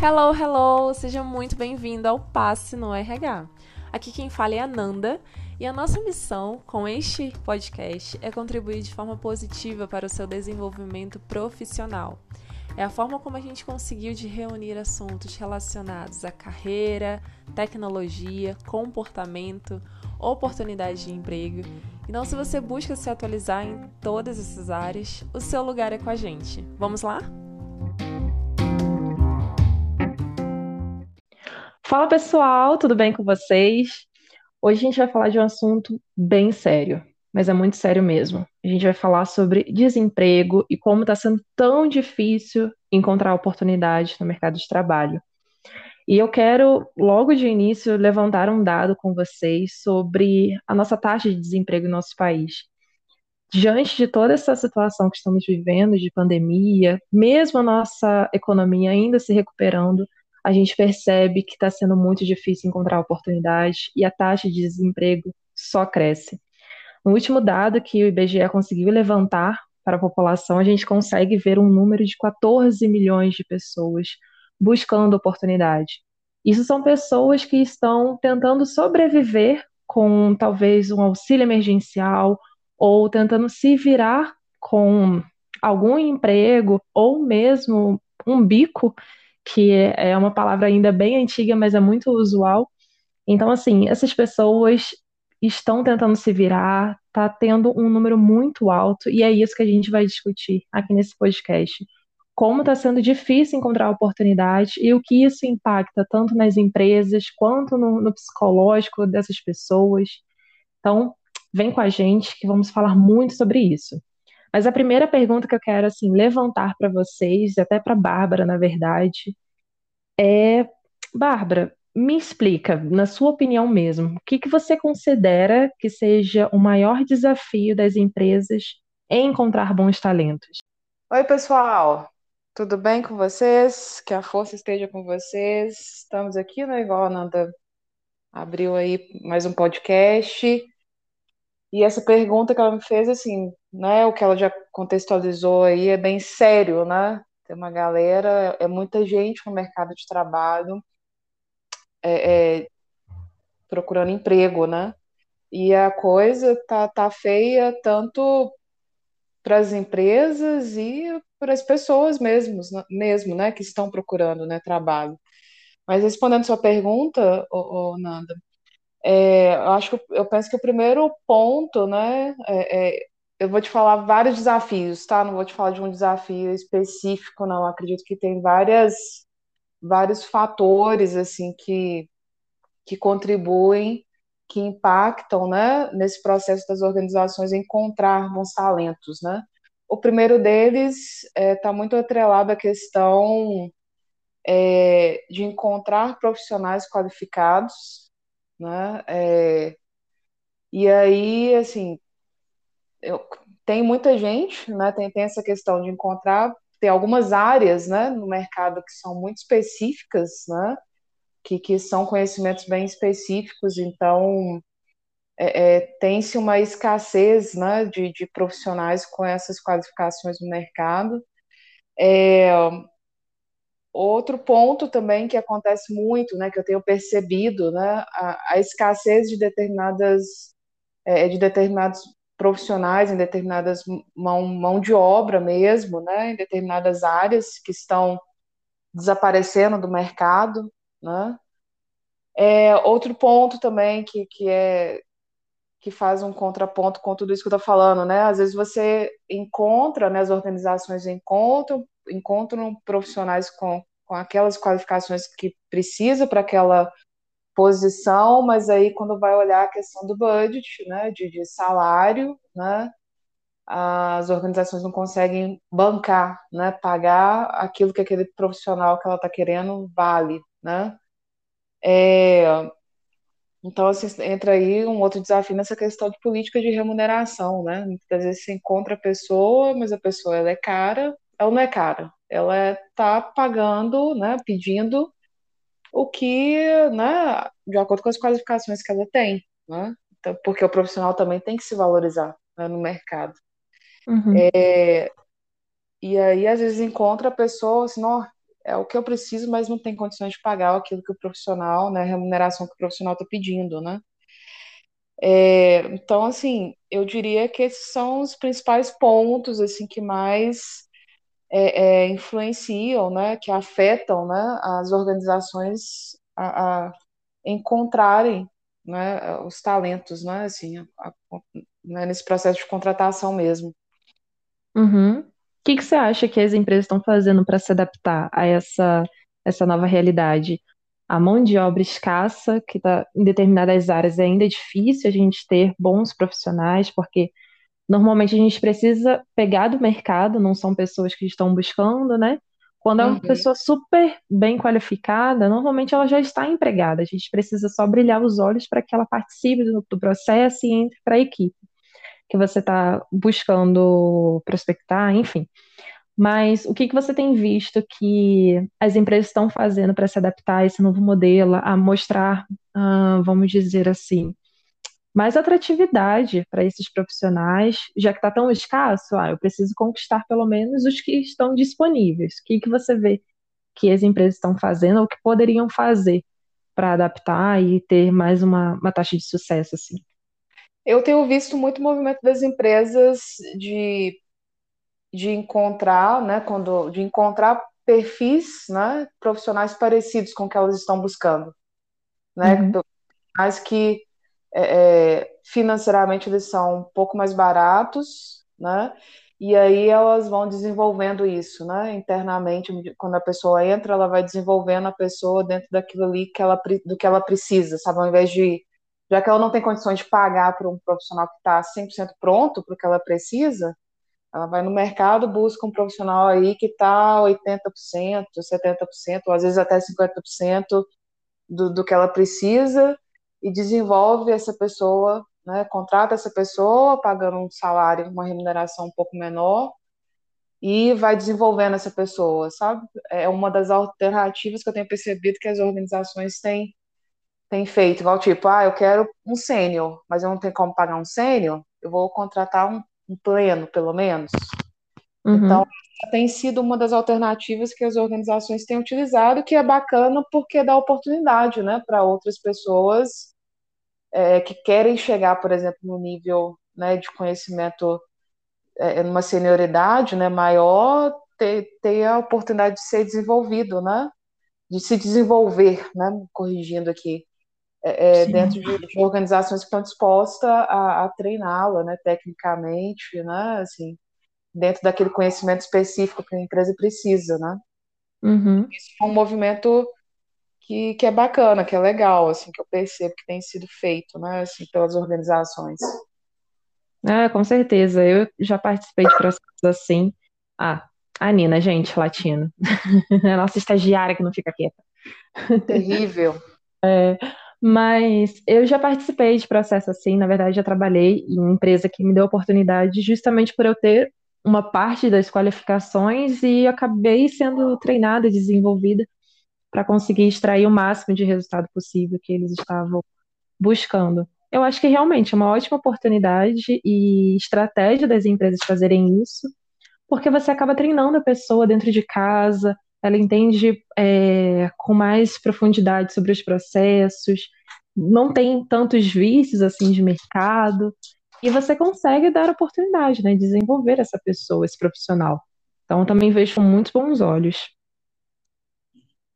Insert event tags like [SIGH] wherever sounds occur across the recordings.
Hello, hello! Seja muito bem-vindo ao Passe no RH. Aqui quem fala é a Nanda e a nossa missão com este podcast é contribuir de forma positiva para o seu desenvolvimento profissional. É a forma como a gente conseguiu de reunir assuntos relacionados à carreira, tecnologia, comportamento, oportunidade de emprego. Então, se você busca se atualizar em todas essas áreas, o seu lugar é com a gente. Vamos lá? Fala pessoal, tudo bem com vocês? Hoje a gente vai falar de um assunto bem sério, mas é muito sério mesmo. A gente vai falar sobre desemprego e como está sendo tão difícil encontrar oportunidade no mercado de trabalho. E eu quero, logo de início, levantar um dado com vocês sobre a nossa taxa de desemprego no nosso país. Diante de toda essa situação que estamos vivendo, de pandemia, mesmo a nossa economia ainda se recuperando, a gente percebe que está sendo muito difícil encontrar oportunidade e a taxa de desemprego só cresce. No último dado que o IBGE conseguiu levantar para a população, a gente consegue ver um número de 14 milhões de pessoas buscando oportunidade. Isso são pessoas que estão tentando sobreviver com talvez um auxílio emergencial ou tentando se virar com algum emprego ou mesmo um bico que é uma palavra ainda bem antiga, mas é muito usual. Então, assim, essas pessoas estão tentando se virar, está tendo um número muito alto, e é isso que a gente vai discutir aqui nesse podcast. Como está sendo difícil encontrar oportunidade e o que isso impacta tanto nas empresas quanto no, no psicológico dessas pessoas. Então, vem com a gente que vamos falar muito sobre isso. Mas a primeira pergunta que eu quero assim levantar para vocês, e até para Bárbara, na verdade, é Bárbara, me explica, na sua opinião mesmo, o que que você considera que seja o maior desafio das empresas em encontrar bons talentos? Oi, pessoal. Tudo bem com vocês? Que a força esteja com vocês. Estamos aqui, né? Igual a Nanda abriu aí mais um podcast. E essa pergunta que ela me fez, assim, né, o que ela já contextualizou aí é bem sério, né? Tem uma galera, é muita gente no mercado de trabalho é, é, procurando emprego, né? E a coisa tá, tá feia tanto para as empresas e para as pessoas mesmos, mesmo, né, que estão procurando, né, trabalho. Mas respondendo sua pergunta, ô, ô, Nanda, é, eu acho que eu penso que o primeiro ponto, né, é, é, eu vou te falar vários desafios, tá? Não vou te falar de um desafio específico, não. Eu acredito que tem várias, vários fatores assim que, que contribuem, que impactam, né, nesse processo das organizações encontrar bons talentos, né? O primeiro deles está é, muito atrelado à questão é, de encontrar profissionais qualificados, né? É, e aí, assim, eu, tem muita gente, né? Tem, tem essa questão de encontrar, tem algumas áreas, né, no mercado que são muito específicas, né? Que, que são conhecimentos bem específicos, então é, é, tem-se uma escassez né, de, de, profissionais com essas qualificações no mercado. É, outro ponto também que acontece muito, né, que eu tenho percebido, né, a, a escassez de determinadas é, de determinados profissionais em determinadas mão, mão de obra mesmo, né, em determinadas áreas que estão desaparecendo do mercado, né. É, outro ponto também que, que é que faz um contraponto com tudo isso que eu estou falando, né? Às vezes você encontra, né, as organizações encontram, encontram profissionais com, com aquelas qualificações que precisa para aquela posição, mas aí quando vai olhar a questão do budget, né, de, de salário, né, as organizações não conseguem bancar, né, pagar aquilo que aquele profissional que ela está querendo vale, né. É, então, assim, entra aí um outro desafio nessa questão de política de remuneração, né? Muitas vezes você encontra a pessoa, mas a pessoa ela é cara, ela não é cara, ela está pagando, né, pedindo o que, né, de acordo com as qualificações que ela tem, né? Então, porque o profissional também tem que se valorizar né, no mercado. Uhum. É, e aí, às vezes, encontra a pessoa assim, não, é o que eu preciso, mas não tem condições de pagar aquilo que o profissional, né, a remuneração que o profissional está pedindo, né? É, então, assim, eu diria que esses são os principais pontos, assim, que mais é, é, influenciam, né, que afetam, né, as organizações a, a encontrarem, né, os talentos, né, assim, a, né, nesse processo de contratação mesmo. Uhum. O que que você acha que as empresas estão fazendo para se adaptar a essa, essa nova realidade? A mão de obra escassa, que está em determinadas áreas é ainda difícil a gente ter bons profissionais, porque normalmente a gente precisa pegar do mercado, não são pessoas que estão buscando, né? Quando é uma Uhum. pessoa super bem qualificada, normalmente ela já está empregada. A gente precisa só brilhar os olhos para que ela participe do, do processo e entre para a equipe que você está buscando prospectar, enfim. Mas o que que você tem visto que as empresas estão fazendo para se adaptar a esse novo modelo, a mostrar, ah, vamos dizer assim, mais atratividade para esses profissionais, já que está tão escasso, ah, eu preciso conquistar pelo menos os que estão disponíveis. O que que você vê que as empresas estão fazendo ou que poderiam fazer para adaptar e ter mais uma, uma taxa de sucesso assim? Eu tenho visto muito movimento das empresas de, de encontrar, né, quando, de encontrar perfis, né, profissionais parecidos com o que elas estão buscando, né, Uhum, mas que é, é, financeiramente eles são um pouco mais baratos, né, e aí elas vão desenvolvendo isso, né, internamente, quando a pessoa entra, ela vai desenvolvendo a pessoa dentro daquilo ali que ela, do que ela precisa, sabe, ao invés de já que ela não tem condições de pagar para um profissional que está 100% pronto para o que ela precisa, ela vai no mercado, busca um profissional aí que está 80%, 70%, ou às vezes até 50% do, do que ela precisa e desenvolve essa pessoa, né, contrata essa pessoa pagando um salário, uma remuneração um pouco menor e vai desenvolvendo essa pessoa, sabe? É uma das alternativas que eu tenho percebido que as organizações têm tem feito, igual tipo, ah, eu quero um sênior, mas eu não tenho como pagar um sênior, eu vou contratar um, um pleno, pelo menos. Então, uhum, tem sido uma das alternativas que as organizações têm utilizado, que é bacana porque dá oportunidade, né, para outras pessoas é, que querem chegar, por exemplo, no nível né, de conhecimento, é, numa senioridade né, maior, ter, ter a oportunidade de ser desenvolvido, né, de se desenvolver, né, corrigindo aqui, é, é, dentro de, de, organizações que estão dispostas a, a treiná-la, né, tecnicamente, né, assim, dentro daquele conhecimento específico que a empresa precisa, né. Uhum. Isso é um movimento que, que é bacana, que é legal, assim, que eu percebo que tem sido feito, né, assim, pelas organizações. Ah, com certeza. Eu já participei de processos assim. Ah, a Nina, gente, latina. [LAUGHS] A nossa estagiária que não fica quieta. Terrível. [LAUGHS] Mas eu já participei de processo assim, na verdade, já trabalhei em uma empresa que me deu oportunidade justamente por eu ter uma parte das qualificações e acabei sendo treinada e desenvolvida para conseguir extrair o máximo de resultado possível que eles estavam buscando. Eu acho que realmente é uma ótima oportunidade e estratégia das empresas fazerem isso, porque você acaba treinando a pessoa dentro de casa, ela entende é, com mais profundidade sobre os processos, não tem tantos vícios assim de mercado, e você consegue dar oportunidade, né, desenvolver essa pessoa, esse profissional. Então, eu também vejo com muitos bons olhos.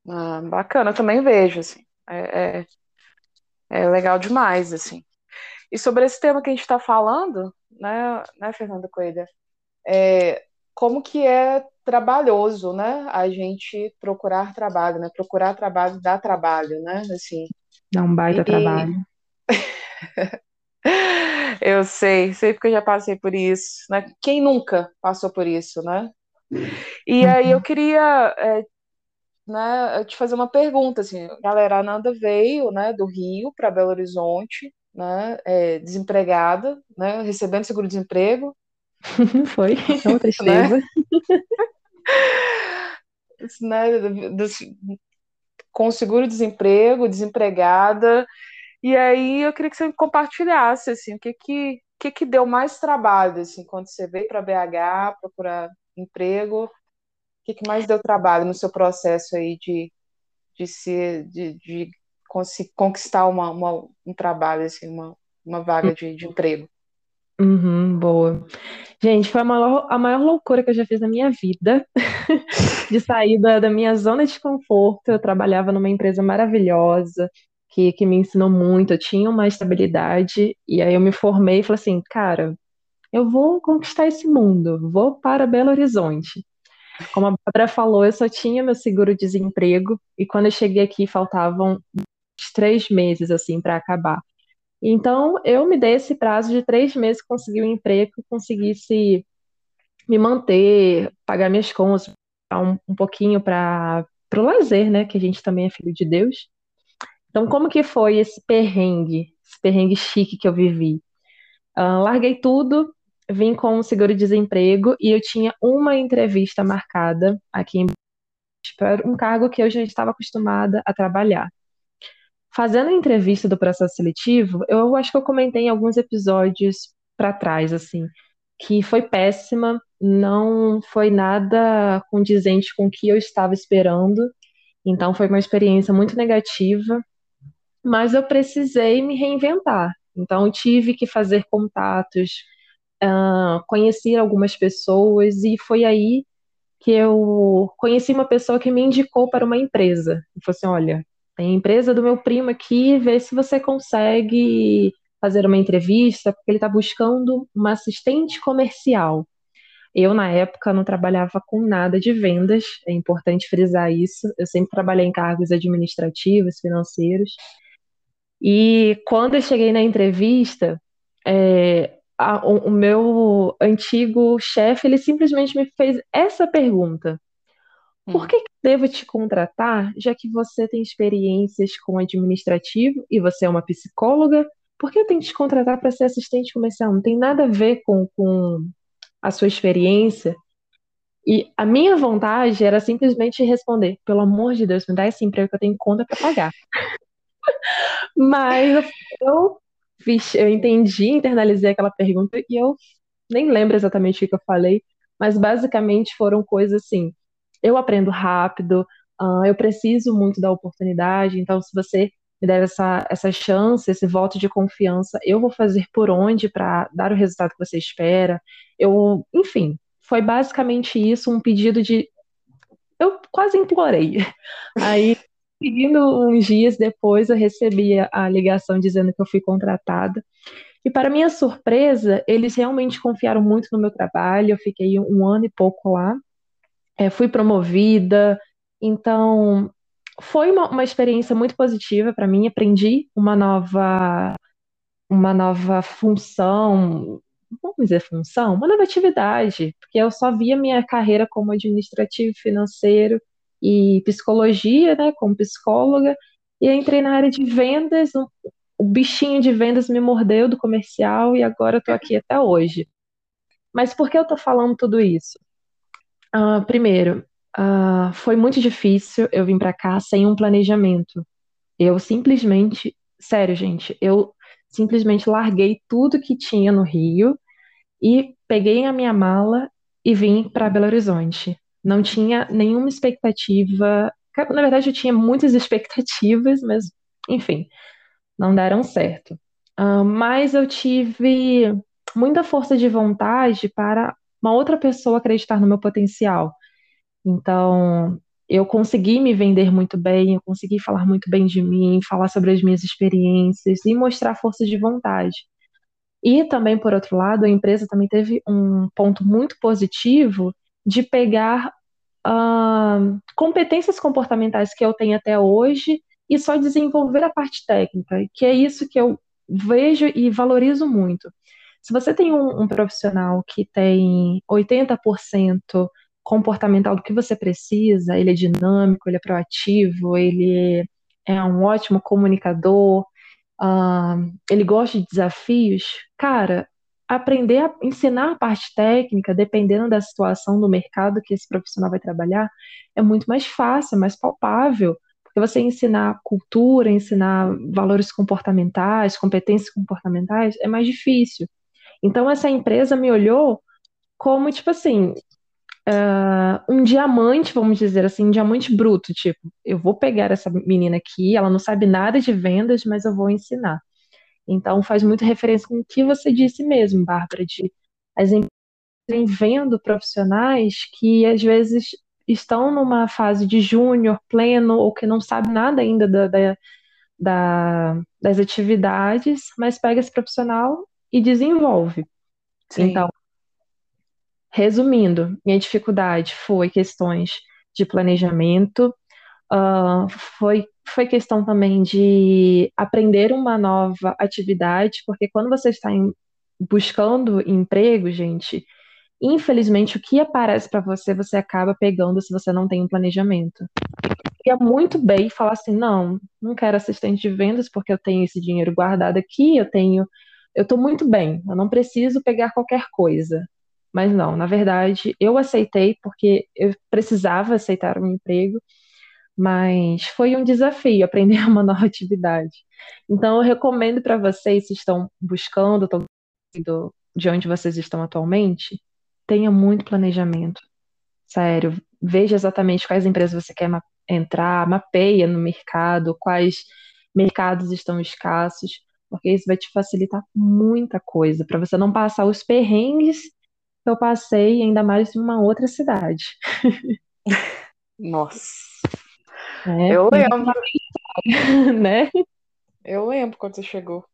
Ah, bacana, eu também vejo, assim. É, é, é legal demais, assim. E sobre esse tema que a gente está falando, né, né, Fernanda Coelho, é, como que é trabalhoso, né, a gente procurar trabalho, né, procurar trabalho dá trabalho, né, assim. Dá um baita E trabalho. [LAUGHS] eu sei, sei porque eu já passei por isso, né? Quem nunca passou por isso, né? E aí eu Uhum. queria é, né, te fazer uma pergunta, assim, galera, a Nanda veio, né, do Rio para Belo Horizonte, né, é, desempregada, né, recebendo seguro-desemprego, [LAUGHS] Foi uma [LAUGHS] né, tristeza. né, do- com seguro-desemprego, desempregada, e aí eu queria que você compartilhasse, assim, o que que, o que que deu mais trabalho, assim, quando você veio para BH procurar emprego, que, que mais deu trabalho no seu processo aí de, de, se, de, de conquistar uma, uma, um trabalho, assim, uma, uma vaga de, de emprego? Uhum, boa. Gente, foi a maior, a maior loucura que eu já fiz na minha vida, [LAUGHS] de sair da, da minha zona de conforto. Eu trabalhava numa empresa maravilhosa, que, que me ensinou muito, eu tinha uma estabilidade, e aí eu me formei e falei assim, cara, eu vou conquistar esse mundo, vou para Belo Horizonte. Como a Bárbara falou, eu só tinha meu seguro-desemprego, e quando eu cheguei aqui faltavam três meses, assim, para acabar. Então, eu me dei esse prazo de três meses, conseguir um emprego, conseguisse me manter, pagar minhas contas, um, um pouquinho para o lazer, né? Que a gente também é filho de Deus. Então, como que foi esse perrengue, esse perrengue chique que eu vivi? Uh, larguei tudo, vim com um seguro-desemprego e eu tinha uma entrevista marcada aqui em para um cargo que eu já estava acostumada a trabalhar. Fazendo a entrevista do processo seletivo, eu acho que eu comentei em alguns episódios para trás, assim, que foi péssima, não foi nada condizente com o que eu estava esperando, então foi uma experiência muito negativa, mas eu precisei me reinventar. Então tive que fazer contatos, uh, conhecer algumas pessoas, e foi aí que eu conheci uma pessoa que me indicou para uma empresa. E falou assim: olha, tem a empresa do meu primo aqui, vê se você consegue fazer uma entrevista, porque ele está buscando uma assistente comercial. Eu, na época, não trabalhava com nada de vendas, é importante frisar isso. Eu sempre trabalhei em cargos administrativos, financeiros. E quando eu cheguei na entrevista, é, a, o, o meu antigo chefe, ele simplesmente me fez essa pergunta: por hum. que, que devo te contratar, já que você tem experiências com administrativo e você é uma psicóloga? Por que eu tenho que te contratar para ser assistente comercial? Não tem nada a ver com, com a sua experiência. E a minha vontade era simplesmente responder: pelo amor de Deus, me dá esse emprego que eu tenho conta para pagar. [LAUGHS] Mas eu, eu entendi, internalizei aquela pergunta e eu nem lembro exatamente o que eu falei, mas basicamente foram coisas assim eu aprendo rápido, uh, eu preciso muito da oportunidade, então se você me der essa, essa chance, esse voto de confiança, eu vou fazer por onde para dar o resultado que você espera. Eu, enfim, foi basicamente isso, um pedido de. Eu quase implorei. [LAUGHS] Aí, seguindo uns dias depois, eu recebi a ligação dizendo que eu fui contratada. E para minha surpresa, eles realmente confiaram muito no meu trabalho. Eu fiquei um ano e pouco lá é, fui promovida. Então, foi uma, uma experiência muito positiva para mim. Aprendi uma nova, uma nova função, vamos dizer função, uma nova atividade, porque eu só via minha carreira como administrativo, financeiro e psicologia, né, como psicóloga, e entrei na área de vendas, o, bichinho de vendas me mordeu do comercial e agora tô aqui até hoje. Mas por que eu tô falando tudo isso? Uh, primeiro, uh, foi muito difícil eu vim para cá sem um planejamento. Eu simplesmente, sério, gente, eu simplesmente larguei tudo que tinha no Rio e peguei a minha mala e vim para Belo Horizonte. Não tinha nenhuma expectativa. Na verdade, eu tinha muitas [LAUGHS] expectativas, mas, enfim, não deram certo. Uh, mas eu tive muita força de vontade para uma outra pessoa acreditar no meu potencial. Então, eu consegui me vender muito bem, eu consegui falar muito bem de mim, falar sobre as minhas experiências e mostrar força de vontade. E também, por outro lado, a empresa também teve um ponto muito positivo de pegar uh, competências comportamentais que eu tenho até hoje e só desenvolver a parte técnica, que é isso que eu vejo e valorizo muito. Se você tem um, um profissional que tem 80% comportamental do que você precisa, ele é dinâmico, ele é proativo, ele é um ótimo comunicador, uh, ele gosta de desafios, cara, aprender a ensinar a parte técnica, dependendo da situação do mercado que esse profissional vai trabalhar, é muito mais fácil, mais palpável, porque você ensinar cultura, ensinar valores comportamentais, competências comportamentais, é mais difícil. Então essa empresa me olhou como tipo assim, uh, um diamante, vamos dizer assim, um diamante bruto, tipo, eu vou pegar essa menina aqui, ela não sabe nada de vendas, mas eu vou ensinar. Então faz muita referência com o que você disse mesmo, Bárbara, de as empresas vendo profissionais que às vezes estão numa fase de júnior, pleno, ou que não sabe nada ainda da, da, da, das atividades, mas pega esse profissional e desenvolve. Sim. Então, resumindo, minha dificuldade foi questões de planejamento, uh, foi, foi questão também de aprender uma nova atividade, porque quando você está em, buscando emprego, gente, infelizmente o que aparece para você, você acaba pegando se você não tem um planejamento. Ia muito bem falar assim, não, não quero assistente de vendas porque eu tenho esse dinheiro guardado aqui, eu tenho, eu estou muito bem, eu não preciso pegar qualquer coisa. Mas não, na verdade, eu aceitei porque eu precisava aceitar um emprego mas foi um desafio aprender uma nova atividade. Então, eu recomendo para vocês, se estão buscando, estão de onde vocês estão atualmente, tenha muito planejamento. Sério, veja exatamente quais empresas você quer entrar, mapeia no mercado, quais mercados estão escassos, porque isso vai te facilitar muita coisa, para você não passar os perrengues que eu passei, ainda mais em uma outra cidade. [LAUGHS] Nossa. É, eu lembro. [LAUGHS] né? Eu lembro quando você chegou.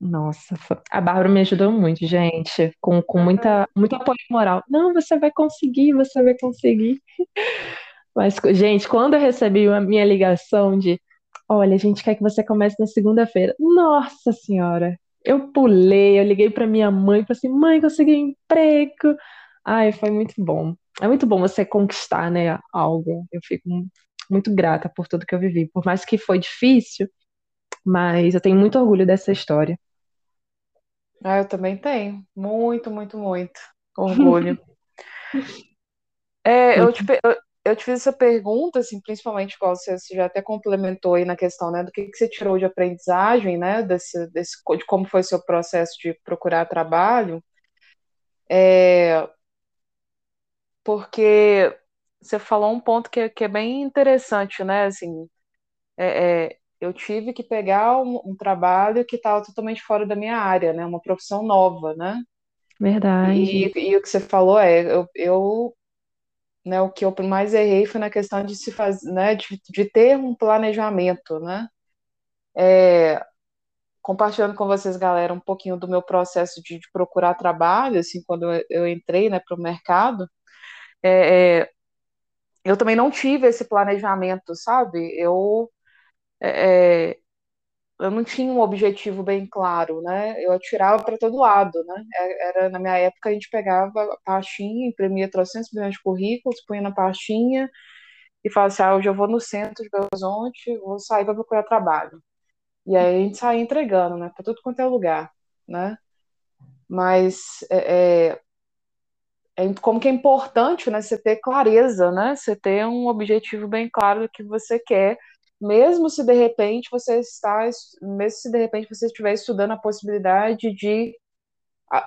Nossa, a Bárbara me ajudou muito, gente, com, com muita, muito apoio moral. Não, você vai conseguir, você vai conseguir. [LAUGHS] Mas, gente, quando eu recebi a minha ligação de, olha, a gente quer que você comece na segunda-feira. Nossa Senhora, eu pulei, eu liguei para minha mãe, falei assim, mãe, consegui emprego. Ai, foi muito bom. É muito bom você conquistar, né, algo. Eu fico muito grata por tudo que eu vivi. Por mais que foi difícil, mas eu tenho muito orgulho dessa história. Ah, eu também tenho. Muito, muito, muito orgulho. [LAUGHS] é, eu, te, eu, eu, te fiz essa pergunta, assim, principalmente, qual você, você, já até complementou aí na questão, né, do que, que você tirou de aprendizagem, né, desse, desse, de como foi seu processo de procurar trabalho. É, porque você falou um ponto que, é, que é bem interessante, né? Assim, é, é, eu tive que pegar um, um trabalho que estava totalmente fora da minha área, né? Uma profissão nova, né? Verdade. E, e o que você falou é, eu, eu, né, o que eu mais errei foi na questão de se fazer, né, de, de ter um planejamento, né? É, compartilhando com vocês, galera, um pouquinho do meu processo de, de procurar trabalho, assim, quando eu, eu entrei, né, para o mercado, é, é, eu também não tive esse planejamento, sabe? Eu, é, é, eu não tinha um objetivo bem claro, né? Eu atirava para todo lado, né? É, era, na minha época, a gente pegava a pastinha, imprimia 300 milhões de currículos, punha na pastinha e falava assim, ah, hoje eu vou no centro de Belo Horizonte, vou sair para procurar trabalho. E aí a gente saía entregando, né? Para tudo quanto é lugar, né? Mas é, é como que é importante, né, você ter clareza, né, você ter um objetivo bem claro do que você quer, mesmo se de repente você está, mesmo se de repente você estiver estudando a possibilidade de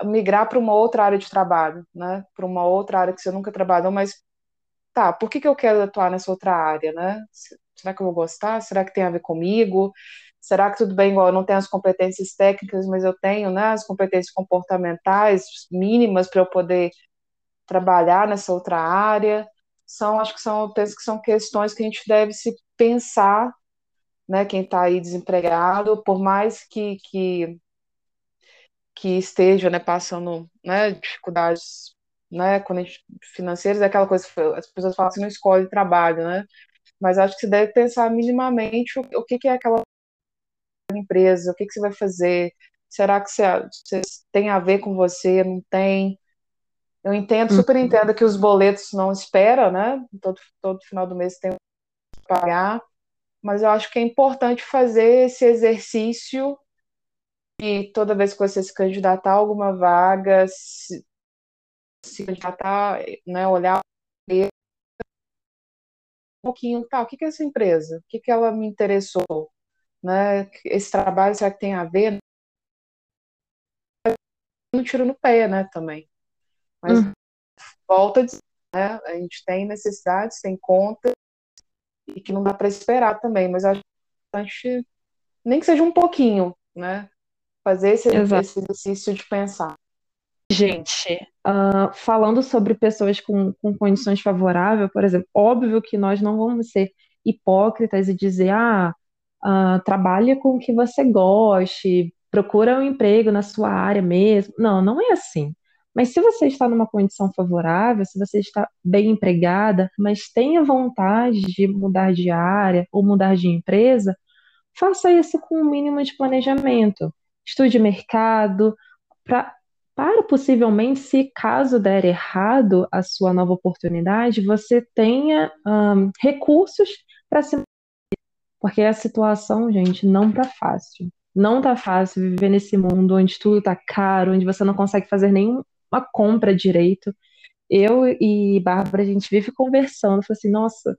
migrar para uma outra área de trabalho, né, para uma outra área que você nunca trabalhou, mas tá, por que que eu quero atuar nessa outra área, né? Será que eu vou gostar? Será que tem a ver comigo? Será que tudo bem, igual eu não tenho as competências técnicas, mas eu tenho, né, as competências comportamentais mínimas para eu poder trabalhar nessa outra área. São, acho que são, penso que são questões que a gente deve se pensar, né, quem está aí desempregado, por mais que, que, que esteja, né, passando, né, dificuldades, né, financeiras, é aquela coisa as pessoas falam assim, não escolhe trabalho, né, mas acho que você deve pensar minimamente o, o que, que é aquela empresa, o que, que você vai fazer, será que você, você tem a ver com você, não tem, eu entendo, super uhum. entendo que os boletos não esperam, né? Todo, todo final do mês tem que pagar, mas eu acho que é importante fazer esse exercício e toda vez que você se candidatar a alguma vaga, se, se candidatar, né, olhar um pouquinho, tá, o que, que é essa empresa? O que, que ela me interessou? Né? Esse trabalho, será que tem a ver? Um tiro no pé, né, também. Mas uhum. volta a dizer, né? A gente tem necessidades, tem conta, e que não dá para esperar também, mas acho que nem que seja um pouquinho, né? Fazer esse, esse exercício de pensar. Gente, uh, falando sobre pessoas com, com condições favoráveis, por exemplo, óbvio que nós não vamos ser hipócritas e dizer, ah, uh, trabalhe com o que você goste, procura um emprego na sua área mesmo. Não, não é assim. Mas se você está numa condição favorável, se você está bem empregada, mas tenha vontade de mudar de área ou mudar de empresa, faça isso com o um mínimo de planejamento. Estude mercado, pra, para possivelmente, se caso der errado a sua nova oportunidade, você tenha um, recursos para se. Porque a situação, gente, não tá fácil. Não tá fácil viver nesse mundo onde tudo tá caro, onde você não consegue fazer nenhuma compra direito. Eu e Bárbara, a gente vive conversando, falou assim, nossa,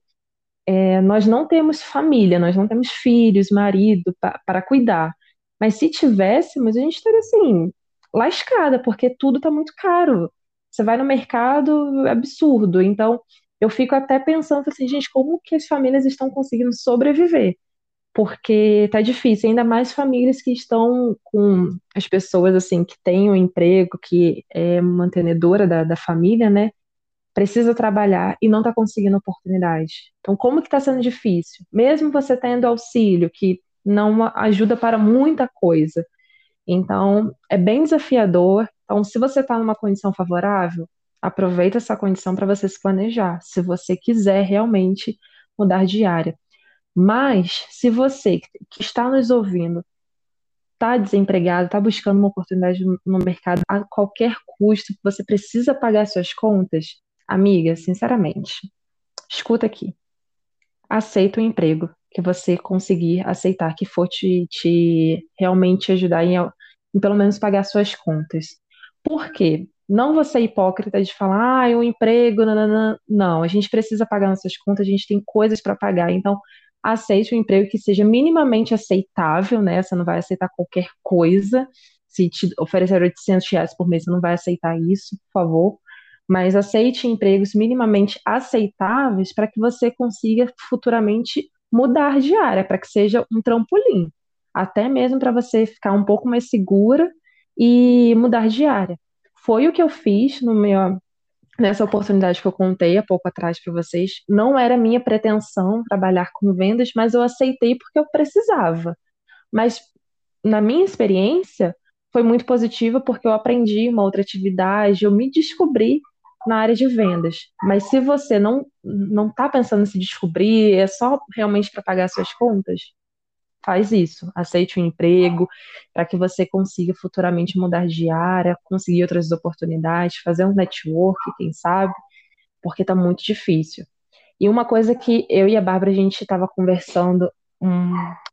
é, nós não temos família, nós não temos filhos, marido para cuidar. Mas se tivéssemos, a gente estaria assim, lascada, porque tudo está muito caro. Você vai no mercado, é absurdo. Então, eu fico até pensando assim, gente, como que as famílias estão conseguindo sobreviver? Porque tá difícil, ainda mais famílias que estão com as pessoas assim que têm um emprego, que é mantenedora da, da família, né? Precisa trabalhar e não está conseguindo oportunidade. Então, como que está sendo difícil? Mesmo você tendo auxílio, que não ajuda para muita coisa. Então, é bem desafiador. Então, se você está numa condição favorável, aproveita essa condição para você se planejar, se você quiser realmente mudar de área. Mas, se você que está nos ouvindo está desempregado, está buscando uma oportunidade no mercado a qualquer custo, você precisa pagar suas contas, amiga, sinceramente, escuta aqui. Aceita o emprego que você conseguir aceitar, que for te, te realmente ajudar em, em pelo menos pagar suas contas. Por quê? Não ser hipócrita de falar, ah, é um emprego, nanana. não, a gente precisa pagar nossas contas, a gente tem coisas para pagar, então aceite um emprego que seja minimamente aceitável, né? Você não vai aceitar qualquer coisa. Se te oferecer 800 reais por mês, você não vai aceitar isso, por favor. Mas aceite empregos minimamente aceitáveis para que você consiga futuramente mudar de área, para que seja um trampolim. Até mesmo para você ficar um pouco mais segura e mudar de área. Foi o que eu fiz no meu, nessa oportunidade que eu contei há pouco atrás para vocês, não era minha pretensão trabalhar com vendas, mas eu aceitei porque eu precisava. Mas na minha experiência foi muito positiva porque eu aprendi uma outra atividade, eu me descobri na área de vendas. Mas se você não não está pensando em se descobrir, é só realmente para pagar suas contas, faz isso, aceite um emprego para que você consiga futuramente mudar de área, conseguir outras oportunidades, fazer um network, quem sabe, porque está muito difícil. E uma coisa que eu e a Bárbara a gente estava conversando um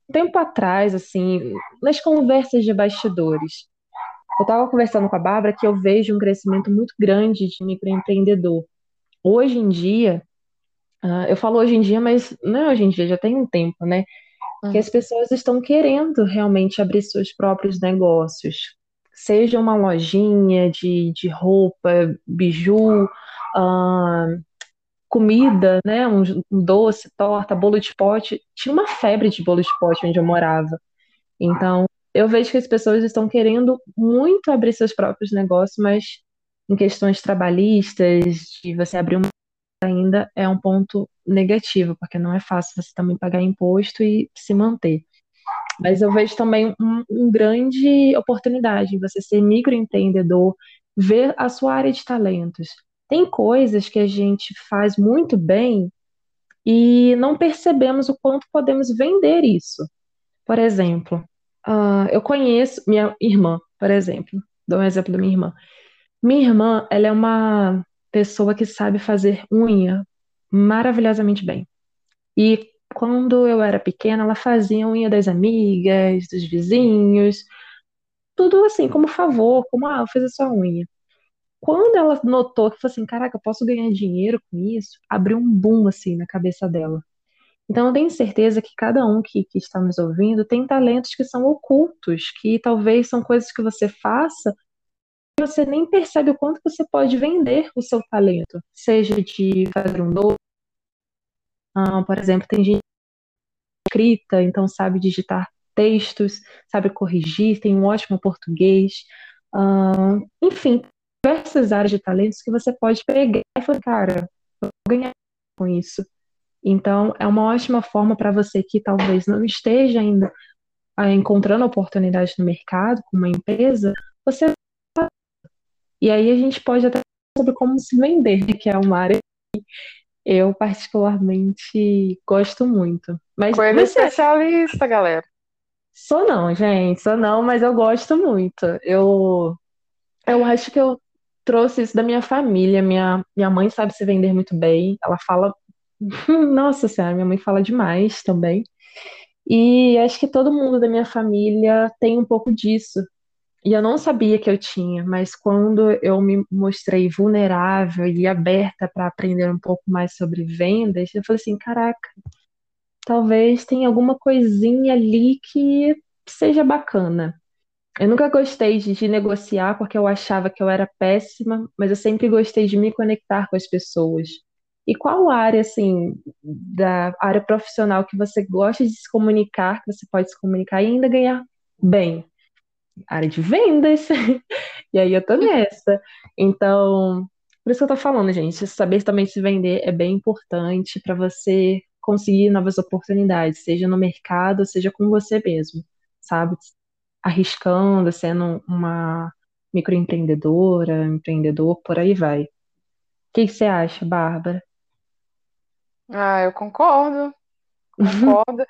tempo atrás, assim, nas conversas de bastidores. Eu estava conversando com a Bárbara que eu vejo um crescimento muito grande de microempreendedor. Hoje em dia, uh, eu falo hoje em dia, mas não é hoje em dia, já tem um tempo, né? Que as pessoas estão querendo realmente abrir seus próprios negócios. Seja uma lojinha de, de roupa, biju, uh, comida, né? Um, um, doce, torta, bolo de pote. Tinha uma febre de bolo de pote onde eu morava. Então, eu vejo que as pessoas estão querendo muito abrir seus próprios negócios, mas em questões trabalhistas, de você abrir uma ainda é um ponto negativo, porque não é fácil você também pagar imposto e se manter. Mas eu vejo também um, um grande oportunidade você ser microempreendedor, ver a sua área de talentos. Tem coisas que a gente faz muito bem e não percebemos o quanto podemos vender isso. Por exemplo, uh, eu conheço minha irmã, por exemplo, dou um exemplo da minha irmã. Minha irmã, ela é uma pessoa que sabe fazer unha maravilhosamente bem. E quando eu era pequena, ela fazia unha das amigas, dos vizinhos, tudo assim, como favor, como, ah, eu fiz a sua unha. Quando ela notou que, falou assim, caraca, eu posso ganhar dinheiro com isso, abriu um boom, assim, na cabeça dela. Então, eu tenho certeza que cada um que, que está nos ouvindo tem talentos que são ocultos, que talvez são coisas que você faça você nem percebe o quanto você pode vender o seu talento, seja de fazer um doce, ah, por exemplo, tem gente escrita, então sabe digitar textos, sabe corrigir, tem um ótimo português, ah, enfim, diversas áreas de talentos que você pode pegar e falar, cara, vou ganhar com isso. Então, é uma ótima forma para você que talvez não esteja ainda ah, encontrando oportunidade no mercado com uma empresa, você e aí a gente pode até sobre como se vender, que é uma área eu particularmente gosto muito. Mas Coelho você... especialista, galera. Sou não, gente, sou não, mas eu gosto muito. Eu eu acho que eu trouxe isso da minha família. Minha, minha mãe sabe se vender muito bem. Ela fala. [LAUGHS] Nossa Senhora, minha mãe fala demais também. E acho que todo mundo da minha família tem um pouco disso. E eu não sabia que eu tinha, mas quando eu me mostrei vulnerável e aberta para aprender um pouco mais sobre vendas, eu falei assim: caraca, talvez tenha alguma coisinha ali que seja bacana. Eu nunca gostei de, de, negociar porque eu achava que eu era péssima, mas eu sempre gostei de me conectar com as pessoas. E qual área, assim, da área profissional que você gosta de se comunicar, que você pode se comunicar e ainda ganhar bem? Área de vendas. [LAUGHS] e aí eu tô nessa. Então, por isso que eu tô falando, gente, saber também se vender é bem importante para você conseguir novas oportunidades, seja no mercado, seja com você mesmo, sabe? arriscando, sendo uma microempreendedora, empreendedor, por aí vai. O que, que você acha, Bárbara? Ah, eu concordo, [LAUGHS] concordo.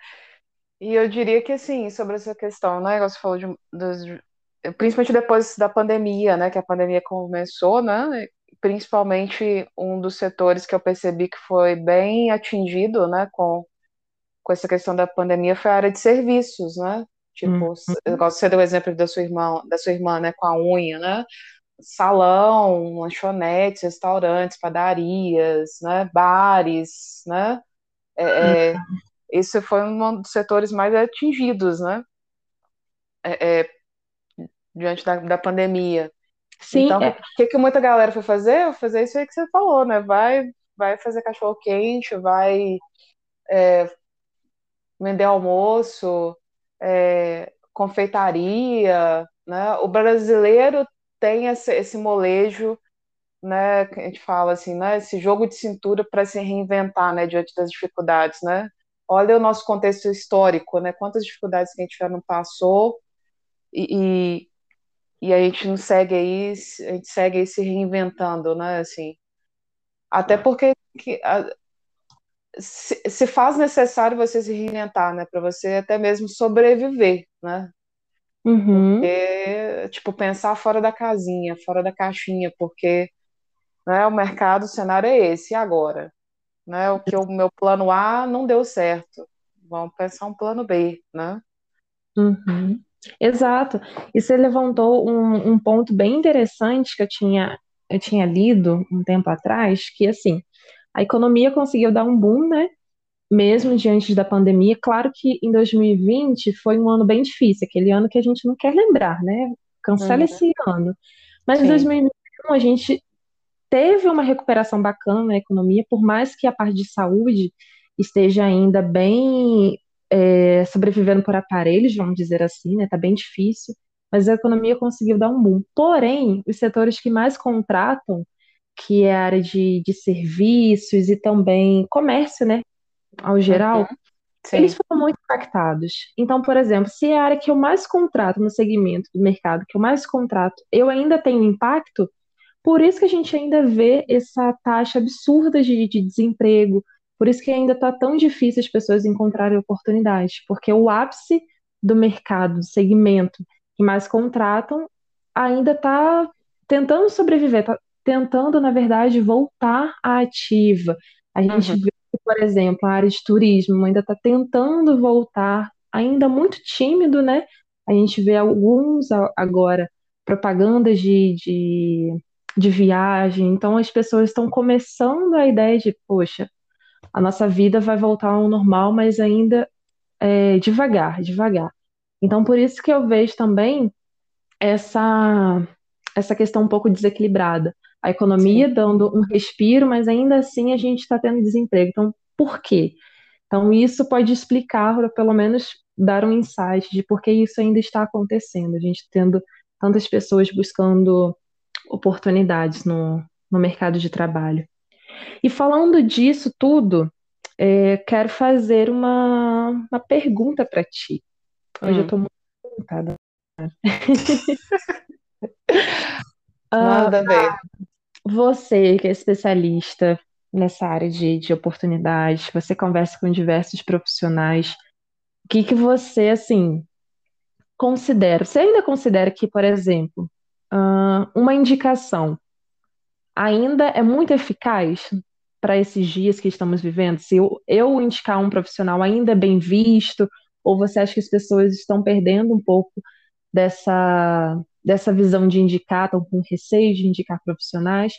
E eu diria que, assim, sobre essa questão, né, você falou de, dos, principalmente depois da pandemia, né, que a pandemia começou, né, principalmente um dos setores que eu percebi que foi bem atingido, né, com, com essa questão da pandemia foi a área de serviços, né, Tipo, uhum. eu gosto de ser o exemplo da sua irmã, da sua irmã, né, com a unha, né? Salão, lanchonetes, restaurantes, padarias, né, bares, né? É, é, uhum. Esse foi um dos setores mais atingidos, né? É, é, diante da, da pandemia. Sim. Então, o é. que, que muita galera foi fazer? Fazer isso aí que você falou, né? Vai, vai fazer cachorro quente, vai é, vender almoço, é, confeitaria, né? O brasileiro tem esse, esse molejo, né? Que a gente fala assim, né? Esse jogo de cintura para se reinventar, né? Diante das dificuldades, né? Olha o nosso contexto histórico, né? Quantas dificuldades que a gente já não passou e, e, e a gente não segue aí, a gente segue aí se reinventando, né? Assim, até porque que, a, se, se, faz necessário você se reinventar, né? Para você até mesmo sobreviver, né? Uhum. Porque, tipo, pensar fora da casinha, fora da caixinha, porque né, o mercado, o cenário é esse, e agora? Né, o que o meu plano A não deu certo. Vamos pensar um plano B, né? Uhum. Exato. E você levantou um, um ponto bem interessante que eu tinha, eu tinha lido um tempo atrás, que assim, a economia conseguiu dar um boom, né? Mesmo diante da pandemia. Claro que em 2020 foi um ano bem difícil, aquele ano que a gente não quer lembrar, né? Cancela uhum. esse ano. Mas Sim. em 2021 a gente teve uma recuperação bacana na economia, por mais que a parte de saúde esteja ainda bem é, sobrevivendo por aparelhos, vamos dizer assim, né? Tá bem difícil, mas a economia conseguiu dar um boom. Porém, os setores que mais contratam que é a área de, de serviços e também comércio, né, ao geral, uhum. eles foram muito impactados. Então, por exemplo, se é a área que eu mais contrato no segmento do mercado, que eu mais contrato, eu ainda tenho impacto, por isso que a gente ainda vê essa taxa absurda de, de desemprego, por isso que ainda está tão difícil as pessoas encontrarem oportunidades, porque o ápice do mercado, do segmento que mais contratam, ainda está tentando sobreviver, está tentando, na verdade, voltar à ativa. A gente uhum. vê, por exemplo, a área de turismo ainda está tentando voltar, ainda muito tímido, né? A gente vê alguns agora propagandas de, de, de viagem, então as pessoas estão começando a ideia de, poxa, a nossa vida vai voltar ao normal, mas ainda é, devagar, devagar. Então, por isso que eu vejo também essa essa questão um pouco desequilibrada. A economia Sim. dando um respiro, mas ainda assim a gente está tendo desemprego. Então, por quê? Então, isso pode explicar, ou pelo menos dar um insight de por que isso ainda está acontecendo. A gente tendo tantas pessoas buscando oportunidades no, no mercado de trabalho. E falando disso tudo, é, quero fazer uma, uma pergunta para ti. Hoje hum. eu estou muito perguntada. [LAUGHS] Nada bem. Você que é especialista nessa área de, de oportunidades, você conversa com diversos profissionais, o que, que você, assim, considera? Você ainda considera que, por exemplo, uma indicação ainda é muito eficaz para esses dias que estamos vivendo? Se eu, eu indicar um profissional ainda é bem visto, ou você acha que as pessoas estão perdendo um pouco dessa, dessa visão de indicar, estão com receio de indicar profissionais?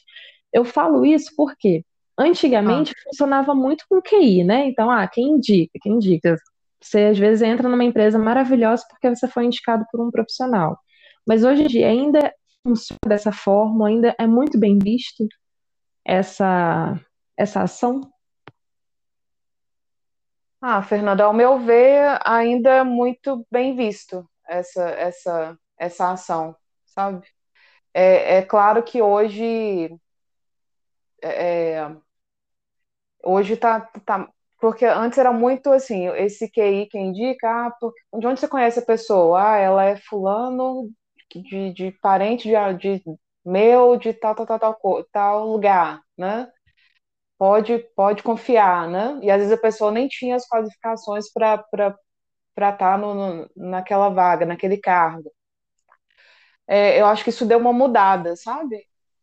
Eu falo isso porque antigamente ah. funcionava muito com QI, né? Então, ah, quem indica? Quem indica? Você às vezes entra numa empresa maravilhosa porque você foi indicado por um profissional. Mas hoje em dia ainda funciona dessa forma, ainda é muito bem visto essa, essa ação? Ah, Fernanda, ao meu ver, ainda é muito bem visto essa, essa, essa ação, sabe? É, é claro que hoje é, é hoje tá, tá porque antes era muito assim, esse QI que indica, ah, de onde você conhece a pessoa? Ah, ela é fulano de, de parente de, de meu, de tal, tal, tal, tal, tal lugar, né? Pode, pode confiar, né? E às vezes a pessoa nem tinha as qualificações para estar tá no, no, naquela vaga, naquele cargo. É, eu acho que isso deu uma mudada, sabe?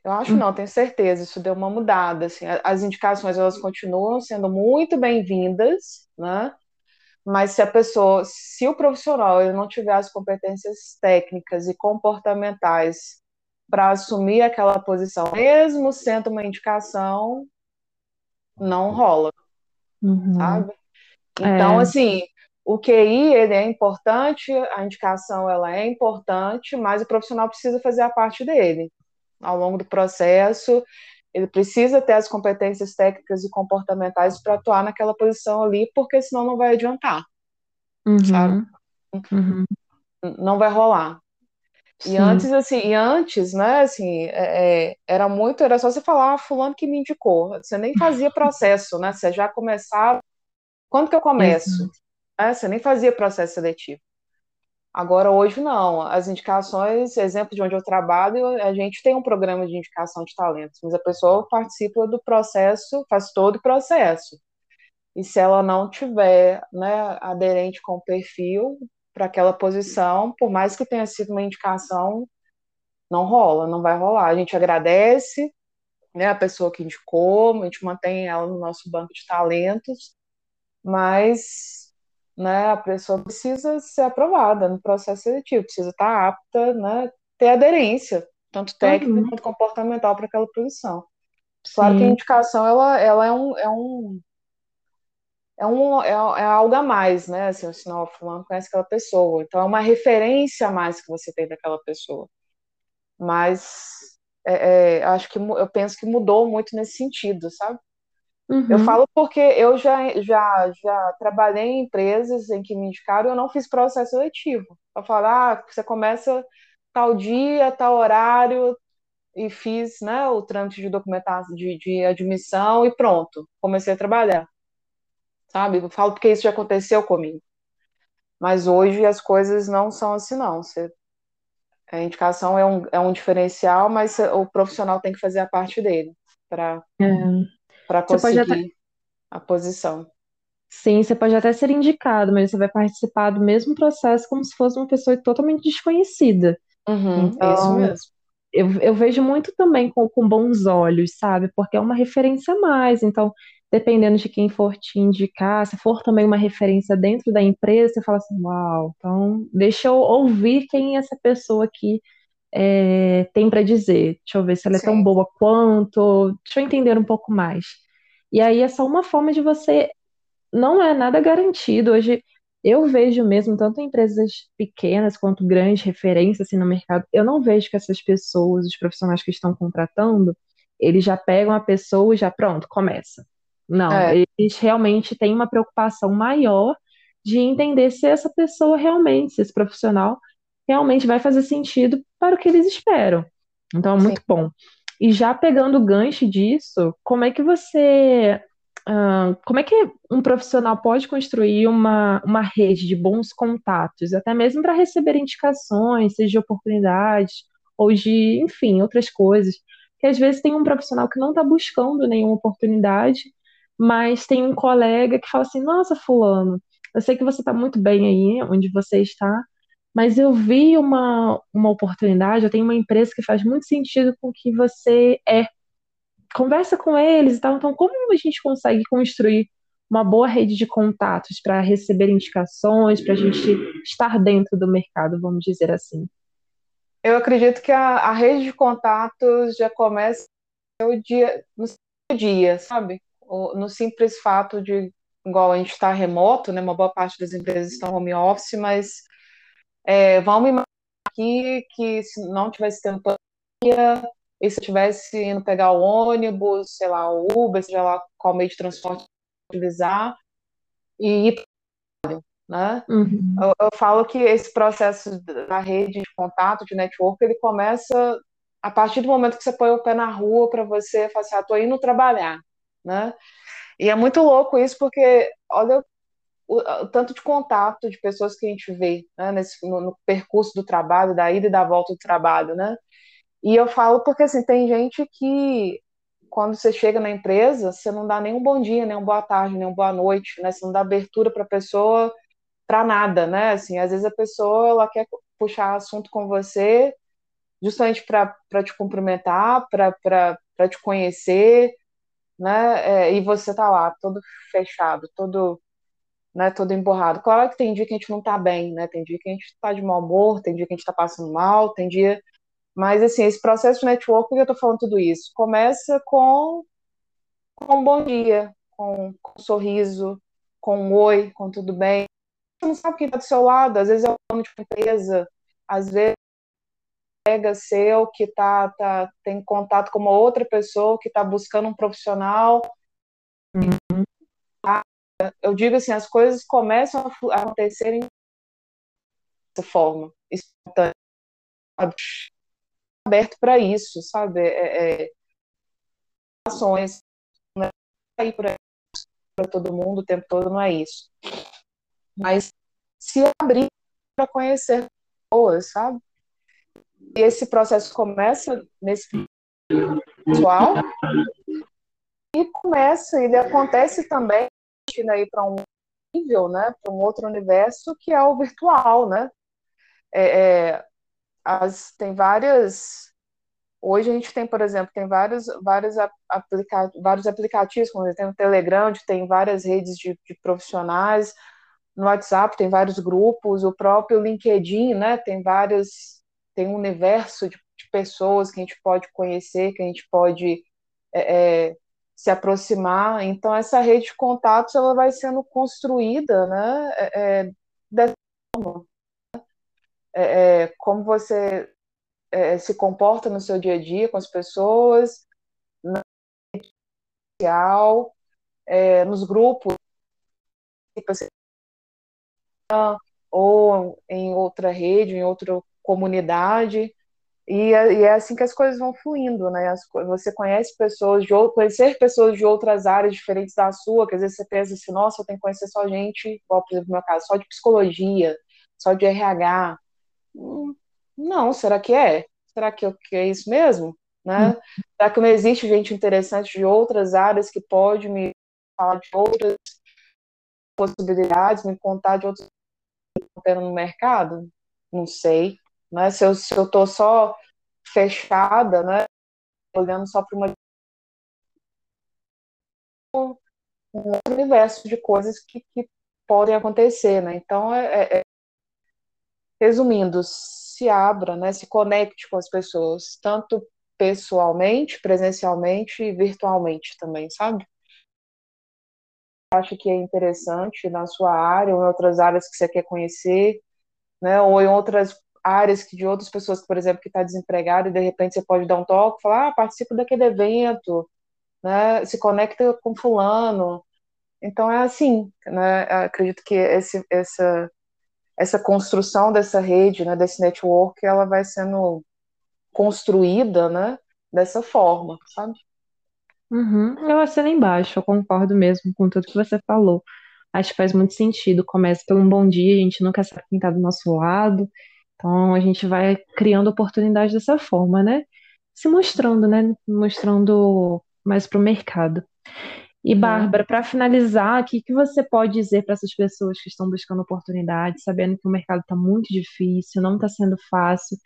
Eu acho não, tenho certeza, isso deu uma mudada. Assim, as indicações elas continuam sendo muito bem-vindas, né? Mas se a pessoa, se o profissional ele não tiver as competências técnicas e comportamentais para assumir aquela posição, mesmo sendo uma indicação, não rola, uhum. sabe? Então, é. assim, o QI ele é importante, a indicação ela é importante, mas o profissional precisa fazer a parte dele ao longo do processo. Ele precisa ter as competências técnicas e comportamentais para atuar naquela posição ali, porque senão não vai adiantar, uhum. sabe? Uhum. Não vai rolar. Sim. E antes, assim, e antes, né, assim, é, é, era muito, era só você falar, ah, fulano que me indicou. Você nem fazia [LAUGHS] processo, né? Você já começava. Quando que eu começo? É, você nem fazia processo seletivo. Agora, hoje, não. As indicações, exemplo de onde eu trabalho, a gente tem um programa de indicação de talentos, mas a pessoa participa do processo, faz todo o processo. E se ela não tiver né, aderente com o perfil para aquela posição, por mais que tenha sido uma indicação, não rola, não vai rolar. A gente agradece né, a pessoa que indicou, a gente mantém ela no nosso banco de talentos, mas né, a pessoa precisa ser aprovada no processo seletivo, precisa estar apta, né, ter aderência, tanto técnica uhum. quanto comportamental para aquela posição. Claro que a indicação ela, ela é um, é um é, um, é, é algo a mais, né? Assim, o sinal fulano conhece aquela pessoa. Então é uma referência a mais que você tem daquela pessoa. Mas é, é, acho que eu penso que mudou muito nesse sentido, sabe? Uhum. Eu falo porque eu já, já, já trabalhei em empresas em que me indicaram e eu não fiz processo seletivo. Eu falo, ah, você começa tal dia, tal horário, e fiz né, o trâmite de documentação, de, de admissão e pronto, comecei a trabalhar. Sabe? Eu falo porque isso já aconteceu comigo. Mas hoje as coisas não são assim, não. Você, a indicação é um, é um diferencial, mas o profissional tem que fazer a parte dele para é para conseguir até... a posição. Sim, você pode até ser indicado, mas você vai participar do mesmo processo como se fosse uma pessoa totalmente desconhecida. Uhum, então, isso mesmo. Eu, eu vejo muito também com, com bons olhos, sabe? Porque é uma referência a mais. Então, dependendo de quem for te indicar, se for também uma referência dentro da empresa, você fala assim, uau, então deixa eu ouvir quem é essa pessoa aqui é, tem para dizer. Deixa eu ver se ela é Sim. tão boa quanto. Deixa eu entender um pouco mais. E aí é só uma forma de você. Não é nada garantido. Hoje Eu vejo mesmo, tanto em empresas pequenas quanto grandes referências assim, no mercado, eu não vejo que essas pessoas, os profissionais que estão contratando, eles já pegam a pessoa e já pronto, começa. Não, É, eles realmente têm uma preocupação maior de entender se essa pessoa realmente, se esse profissional realmente vai fazer sentido para o que eles esperam. Então é sim. muito bom. E já pegando o gancho disso, como é que você ah, como é que um profissional pode construir uma, uma rede de bons contatos, até mesmo para receber indicações, seja de oportunidades, ou de, enfim, outras coisas? Que às vezes tem um profissional que não está buscando nenhuma oportunidade, mas tem um colega que fala assim: Nossa, Fulano, eu sei que você está muito bem aí onde você está, mas eu vi uma, uma oportunidade, eu tenho uma empresa que faz muito sentido com o que você é conversa com eles e tal. Então, como a gente consegue construir uma boa rede de contatos para receber indicações, para a gente estar dentro do mercado, vamos dizer assim? Eu acredito que a, a rede de contatos já começa o dia, no dia, sabe? No simples fato de, igual a gente está remoto, né? Uma boa parte das empresas estão home office, mas é, vamos imaginar aqui que se não tivesse tendo pandemia, e se eu tivesse indo pegar o ônibus, sei lá, o Uber, seja lá qual meio de transporte utilizar, e ir, né? Uhum. Eu, eu falo que esse processo da rede de contato, de network, ele começa a partir do momento que você põe o pé na rua para você falar assim, ah, tô indo trabalhar, né? E é muito louco isso, porque olha o, o tanto de contato de pessoas que a gente vê né, nesse, no, no, percurso do trabalho, da ida e da volta do trabalho, né? E eu falo porque, assim, tem gente que quando você chega na empresa, você não dá nem um bom dia, nem uma boa tarde, nem uma boa noite, né? Você não dá abertura para a pessoa para nada, né? Assim, às vezes a pessoa ela quer puxar assunto com você justamente para te cumprimentar, para te conhecer, né? É, e você tá lá todo fechado, todo, né, todo emborrado. Claro que tem dia que a gente não tá bem, né? Tem dia que a gente tá de mau humor, tem dia que a gente tá passando mal, tem dia mas, assim, esse processo de networking, eu tô falando tudo isso, começa com, com um bom dia, com, com um sorriso, com um oi, com tudo bem. Você não sabe quem está do seu lado, às vezes é o dono de uma empresa, às vezes é colega seu que tá, tá, tem contato com uma outra pessoa que está buscando um profissional. Eu digo assim, as coisas começam a acontecerem dessa forma, espontânea, aberto para isso, sabe? É, é, ações, não é ir para todo mundo o tempo todo, não é isso. Mas se abrir para conhecer pessoas, sabe? E esse processo começa nesse pessoal e começa, ele acontece também aí para um nível, né, para um outro universo que é o virtual, né? É, é, as, tem várias Hoje a gente tem, por exemplo, tem vários, vários, aplica vários aplicativos, como tem o Telegram, tem várias redes de, de, profissionais, no WhatsApp tem vários grupos, o próprio LinkedIn, né, tem vários, tem um universo de, de pessoas que a gente pode conhecer, que a gente pode é, é, se aproximar. Então essa rede de contatos ela vai sendo construída, né, é, é dessa forma. É, é, como você é, se comporta no seu dia a dia com as pessoas, na social, é, nos grupos, ou em outra rede, em outra comunidade. E é, e é, assim que as coisas vão fluindo, né? As, você conhece pessoas de conhecer pessoas de outras áreas diferentes da sua, que às vezes você pensa assim, nossa, eu tenho que conhecer só gente, igual, por exemplo, no meu caso, só de psicologia, só de RH. Hum, não, será que é? Será que, que é isso mesmo? Né? Será que não existe gente interessante de outras áreas que pode me falar de outras possibilidades, me contar de outros que no mercado? Não sei. Né? Se eu, se eu tô só fechada, né? olhando só para uma um universo de coisas que, que podem acontecer, né? Então, é, é, resumindo, se abra, né, se conecte com as pessoas, tanto pessoalmente, presencialmente e virtualmente também, sabe? acha que é interessante na sua área ou em outras áreas que você quer conhecer, né? Ou em outras áreas que de outras pessoas, por exemplo, que está desempregado e de repente você pode dar um toque, falar, ah, participa daquele evento, né? Se conecta com fulano. Então é assim, né? Acredito que esse, essa essa construção dessa rede, né, desse network, ela vai sendo construída, né, dessa forma, sabe? Uhum. Eu assino embaixo, eu concordo mesmo com tudo que você falou. Acho que faz muito sentido. Começa pelo um bom dia, a gente nunca sabe quem está do nosso lado. Então a gente vai criando oportunidades dessa forma, né? Se mostrando, né? Mostrando mais para o mercado. E, Bárbara, para finalizar, o que, que você pode dizer para essas pessoas que estão buscando oportunidades, sabendo que o mercado está muito difícil, não está sendo fácil,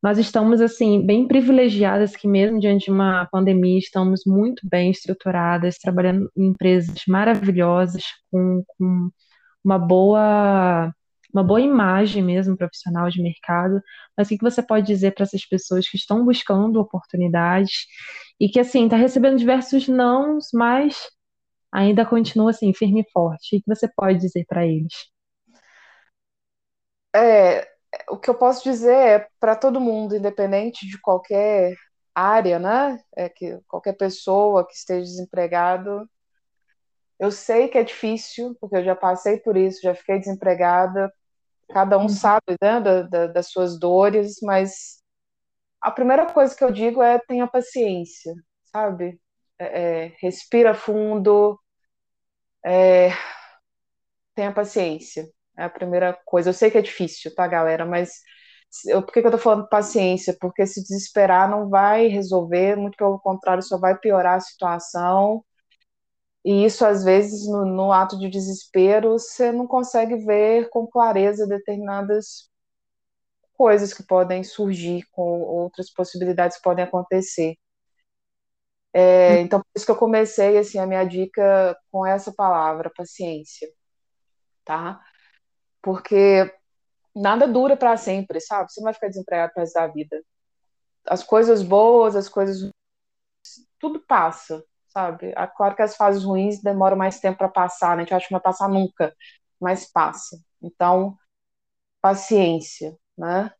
nós estamos, assim, bem privilegiadas que mesmo diante de uma pandemia, estamos muito bem estruturadas, trabalhando em empresas maravilhosas, com, com uma boa, uma boa imagem mesmo profissional de mercado. Mas o que você pode dizer para essas pessoas que estão buscando oportunidades e que, assim, está recebendo diversos nãos, mas ainda continua, assim, firme e forte? O que você pode dizer para eles? É, o que eu posso dizer é para todo mundo, independente de qualquer área, né? É que qualquer pessoa que esteja desempregado, eu sei que é difícil, porque eu já passei por isso, já fiquei desempregada. Cada um uhum. sabe né, da, da, das suas dores, mas a primeira coisa que eu digo é tenha paciência, sabe? É, é, respira fundo, é, tenha paciência. É a primeira coisa. Eu sei que é difícil, tá, galera? Mas eu, por que, que eu tô falando paciência? Porque se desesperar não vai resolver, muito pelo contrário, só vai piorar a situação. E isso, às vezes, no, no ato de desespero, você não consegue ver com clareza determinadas coisas que podem surgir, com outras possibilidades que podem acontecer. É, então, por isso que eu comecei assim a minha dica com essa palavra, paciência, tá? porque nada dura para sempre, sabe? Você não vai ficar desempregado para da vida. As coisas boas, as coisas tudo passa, sabe? É claro que as fases ruins demoram mais tempo para passar, né? A gente acha que não vai passar nunca, mas passa. Então, paciência, né?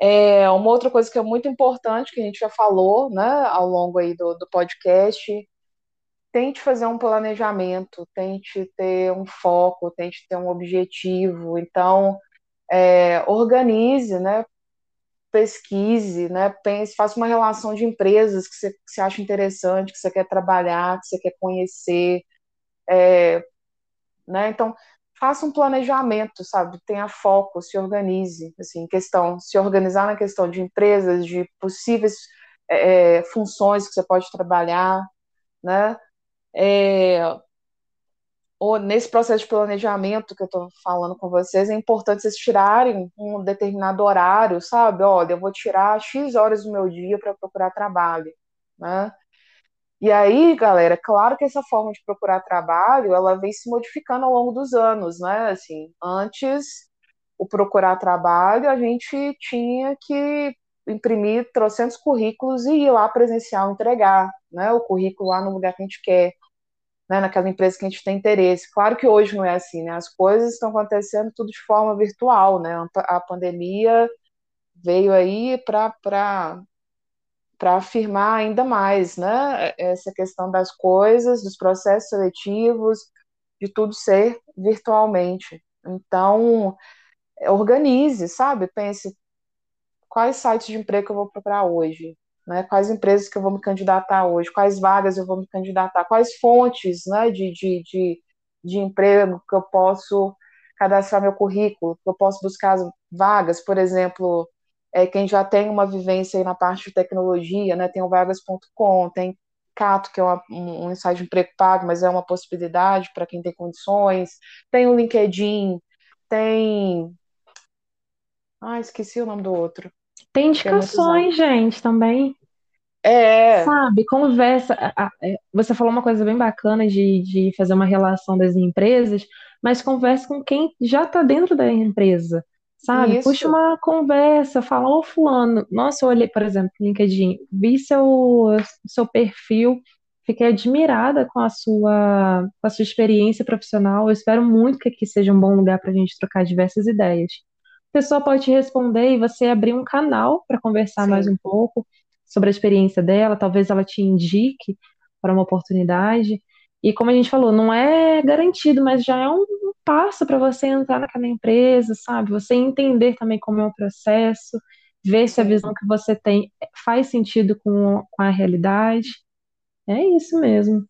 É, uma outra coisa que é muito importante, que a gente já falou, né, ao longo aí do, do podcast, tente fazer um planejamento, tente ter um foco, tente ter um objetivo. Então, é, organize, né? Pesquise, né? Pense, faça uma relação de empresas que você, que você acha interessante, que você quer trabalhar, que você quer conhecer. É, né? Então, faça um planejamento, sabe? Tenha foco, se organize, assim, questão, se organizar na questão de empresas, de possíveis é, é funções que você pode trabalhar, né? É, ou nesse processo de planejamento que eu estou falando com vocês, é importante vocês tirarem um determinado horário, sabe? Olha, eu vou tirar X horas do meu dia para procurar trabalho, né? E aí, galera, claro que essa forma de procurar trabalho, ela vem se modificando ao longo dos anos, né? Assim, antes, o procurar trabalho, a gente tinha que imprimir trocentos currículos e ir lá presencial entregar, né? O currículo lá no lugar que a gente quer né, naquela empresa que a gente tem interesse. Claro que hoje não é assim, né? As coisas estão acontecendo tudo de forma virtual, né? A pandemia veio aí para para afirmar ainda mais, né? Essa questão das coisas, dos processos seletivos, de tudo ser virtualmente. Então, organize, sabe? Pense quais sites de emprego eu vou procurar hoje, né, quais empresas que eu vou me candidatar hoje, quais vagas eu vou me candidatar, quais fontes né, de, de, de, de emprego que eu posso cadastrar meu currículo, que eu posso buscar vagas, por exemplo, é, quem já tem uma vivência aí na parte de tecnologia, né, tem o vagas.com, tem Cato, que é uma, um, um site de emprego pago, mas é uma possibilidade para quem tem condições, tem o LinkedIn, tem... Ah, esqueci o nome do outro. Tem indicações, gente, também. É. Sabe, conversa. É, você falou uma coisa bem bacana de, de fazer uma relação das empresas, mas converse com quem já está dentro da empresa, sabe? Isso. Puxa uma conversa, fala, ô fulano, nossa, eu olhei, por exemplo, LinkedIn, vi seu, seu perfil, fiquei admirada com a sua, com a sua experiência profissional. Eu espero muito que aqui seja um bom lugar para a gente trocar diversas ideias. A pessoa pode te responder e você abrir um canal para conversar Sim. mais um pouco sobre a experiência dela, talvez ela te indique para uma oportunidade. E como a gente falou, não é garantido, mas já é um passo para você entrar naquela empresa, sabe? Você entender também como é o processo, ver se a visão que você tem faz sentido com, com a realidade. É isso mesmo.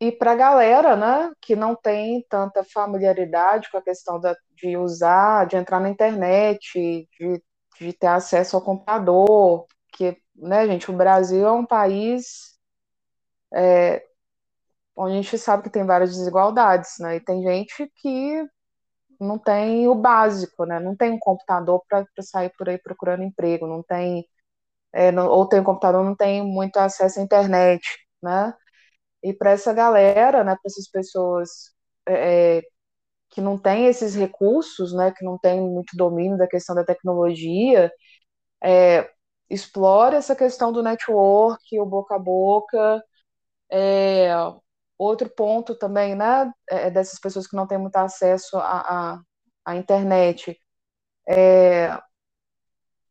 E para a galera, né, que não tem tanta familiaridade com a questão da, de usar, de entrar na internet, de, de ter acesso ao computador, que, né, gente, o Brasil é um país é, onde a gente sabe que tem várias desigualdades, né, e tem gente que não tem o básico, né, não tem um computador para sair por aí procurando emprego, não tem, é, não, ou tem um computador, não tem muito acesso à internet, né, e para essa galera, né, para essas pessoas é, que não têm esses recursos, né, que não têm muito domínio da questão da tecnologia, é, explore essa questão do network, o boca a boca. É, outro ponto também, né, é dessas pessoas que não têm muito acesso à, à, internet, é,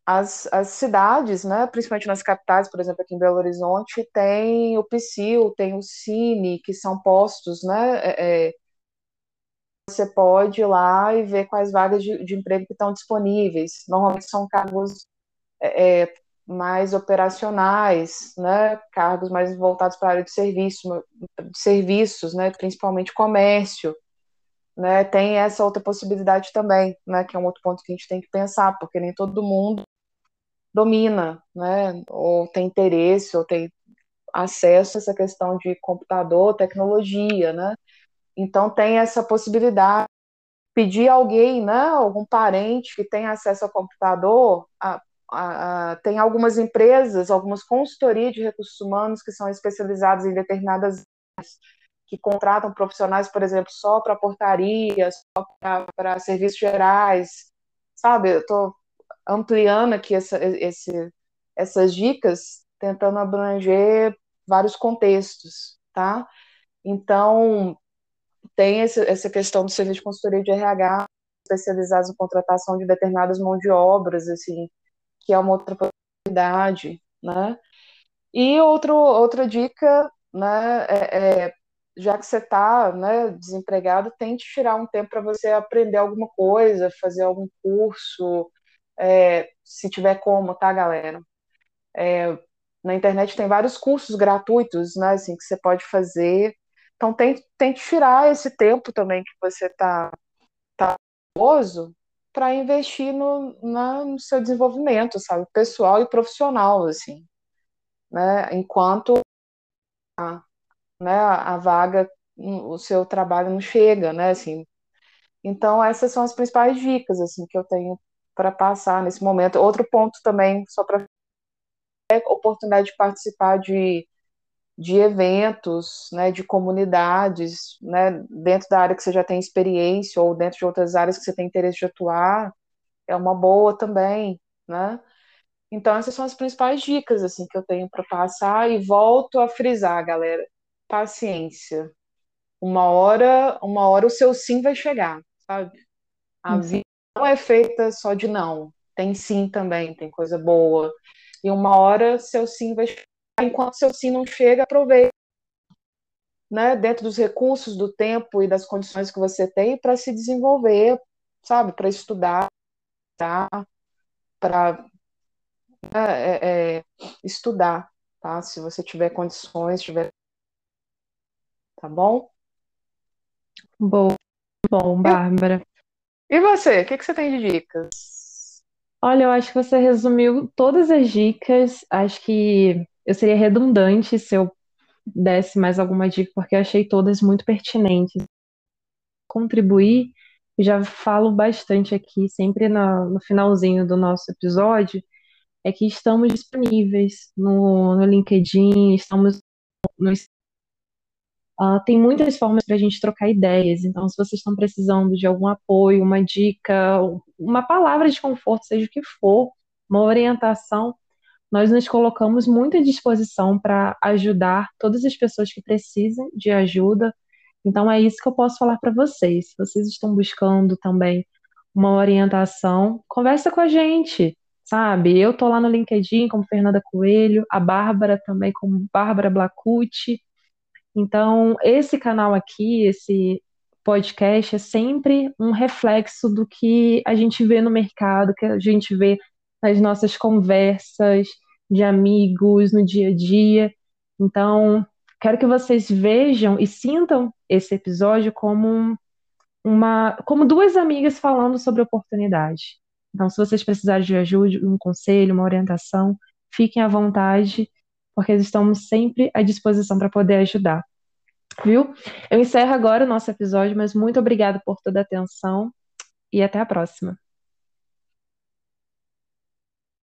as, as cidades, né, principalmente nas capitais, por exemplo, aqui em Belo Horizonte, tem o PSIL, tem o Cine, que são postos, né, é, é, você pode ir lá e ver quais vagas de, de emprego que estão disponíveis. Normalmente são cargos é, é mais operacionais, né, cargos mais voltados para a área de serviço, de serviços, né, principalmente comércio, né, tem essa outra possibilidade também, né, que é um outro ponto que a gente tem que pensar, porque nem todo mundo domina, né, ou tem interesse, ou tem acesso a essa questão de computador, tecnologia, né, então tem essa possibilidade pedir alguém, né, algum parente que tenha acesso ao computador, a, a, a, tem algumas empresas, algumas consultorias de recursos humanos que são especializadas em determinadas áreas, que contratam profissionais, por exemplo, só para portaria, só para serviços gerais, sabe? Eu estou ampliando aqui essa, esse, essas dicas, tentando abranger vários contextos, tá? Então, tem esse, essa questão do serviço de consultoria de RH especializados em contratação de determinadas mãos de obras, assim, que é uma outra possibilidade, né? E outro, outra dica, né, é, é já que você está né, desempregado, tente tirar um tempo para você aprender alguma coisa, fazer algum curso, é, se tiver como, tá, galera? É, na internet tem vários cursos gratuitos, né, assim, que você pode fazer. Então, tente, tente tirar esse tempo também que você está tá, tá para investir no, na, no seu desenvolvimento, sabe, pessoal e profissional, assim, né, enquanto a, né, a vaga, o seu trabalho não chega, né, assim, então essas são as principais dicas, assim, que eu tenho para passar nesse momento. Outro ponto também, só para é oportunidade de participar de, de eventos, né, de comunidades, né, dentro da área que você já tem experiência ou dentro de outras áreas que você tem interesse de atuar, é uma boa também, né? Então essas são as principais dicas assim que eu tenho para passar e volto a frisar, galera, paciência. Uma hora, uma hora o seu sim vai chegar, sabe? A vida não é feita só de não. Tem sim também, tem coisa boa. E uma hora seu sim vai chegar. Enquanto seu sim não chega, aproveite. Né, dentro dos recursos, do tempo e das condições que você tem para se desenvolver, sabe? Para estudar, tá? para é, é, estudar, tá? Se você tiver condições, tiver. Tá bom? Bom, bom, Bárbara. E você, o que, que você tem de dicas? Olha, eu acho que você resumiu todas as dicas. Acho que eu seria redundante se eu desse mais alguma dica, porque eu achei todas muito pertinentes. Contribuir, já falo bastante aqui, sempre no, no finalzinho do nosso episódio, é que estamos disponíveis no, no LinkedIn, estamos no Uh, tem muitas formas para a gente trocar ideias. Então, se vocês estão precisando de algum apoio, uma dica, uma palavra de conforto, seja o que for, uma orientação, nós nos colocamos muito à disposição para ajudar todas as pessoas que precisam de ajuda. Então é isso que eu posso falar para vocês. Se vocês estão buscando também uma orientação, conversa com a gente, sabe? Eu tô lá no LinkedIn como Fernanda Coelho, a Bárbara também como Bárbara Blacucci. Então, esse canal aqui, esse podcast é sempre um reflexo do que a gente vê no mercado, que a gente vê nas nossas conversas de amigos no dia a dia. Então, quero que vocês vejam e sintam esse episódio como uma, como duas amigas falando sobre oportunidade. Então, se vocês precisarem de ajuda, um conselho, uma orientação, fiquem à vontade, porque estamos sempre à disposição para poder ajudar. Viu? Eu encerro agora o nosso episódio, mas muito obrigada por toda a atenção e até a próxima.